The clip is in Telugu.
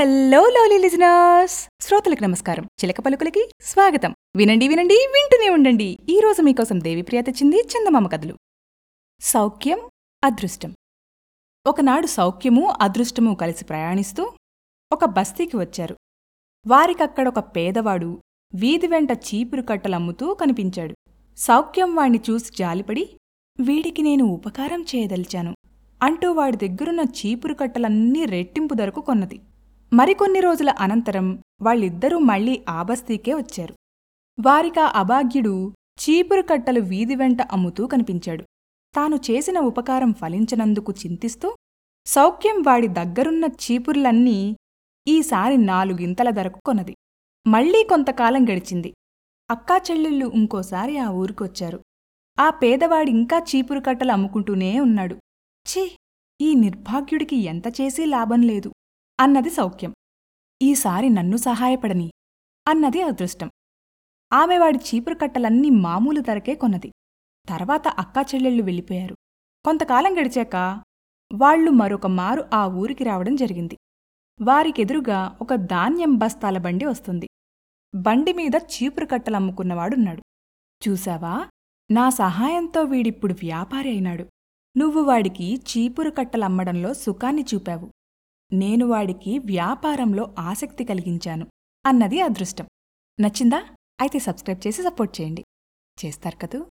హలో లవ్లీ లిజనర్స్ శ్రోతలకు నమస్కారం. చిలక పలుకులకి స్వాగతం. వినండి వినండి వింటూనే ఉండండి. ఈ రోజు మీకోసం దేవిప్రియ తెచ్చింది చందమామ కథలు. సౌఖ్యం అదృష్టం. ఒకనాడు సౌఖ్యము అదృష్టము కలిసి ప్రయాణిస్తూ ఒక బస్తీకి వచ్చారు. వారికక్కడ ఒక పేదవాడు వీధి వెంట చీపురు కట్టలమ్ముతూ కనిపించాడు. సౌఖ్యం వాణ్ణి చూసి జాలిపడి వీడికి నేను ఉపకారం చేయదలిచాను అంటూ వాడి దగ్గరున్న చీపురు కట్టలన్నీ రెట్టింపు ధరకు కొన్నది. మరికొన్ని రోజుల అనంతరం వాళ్ళిద్దరూ మళ్ళీ ఆబస్తీకే వచ్చారు. వారికా అభాగ్యుడు చీపురు కట్టలు వీధి వెంట అమ్ముతూ కనిపించాడు. తాను చేసిన ఉపకారం ఫలించనందుకు చింతిస్తూ సౌఖ్యం వాడి దగ్గరున్న చీపుర్లన్నీ ఈసారి నాలుగింతల ధరకు కొన్నది. మళ్ళీ కొంతకాలం గడిచింది. అక్కా చెల్లెళ్ళు ఇంకోసారి ఆ ఊరికొచ్చారు. ఆ పేదవాడింకా చీపురు కట్టలు అమ్ముకుంటూనే ఉన్నాడు. ఛీ! ఈ నిర్భాగ్యుడికి ఎంత చేసీ లాభం లేదు. అన్నది సౌఖ్యం. ఈసారి నన్ను సహాయపడని అన్నది అదృష్టం. ఆమె వాడి చీపురు కట్టలన్నీ మామూలు ధరకే కొన్నది. తర్వాత అక్కా చెల్లెళ్ళు వెళ్ళిపోయారు. కొంతకాలం గడిచాక వాళ్ళు మరొక మారు ఆ ఊరికి రావడం జరిగింది. వారికెదురుగా ఒక ధాన్యం బస్తాల బండి వస్తుంది. బండి మీద చీపురు కట్టలమ్ముకున్నవాడున్నాడు చూశావా? నా సహాయంతో వీడిప్పుడు వ్యాపారి అయినాడు. నువ్వు వాడికి చీపురు కట్టలమ్మడంలో సుఖాన్ని చూపావు. నేను వాడికి వ్యాపారంలో ఆసక్తి కలిగించాను అన్నది అదృష్టం. నచ్చిందా? అయితే సబ్స్క్రైబ్ చేసి సపోర్ట్ చేయండి. చేస్తారు కదూ?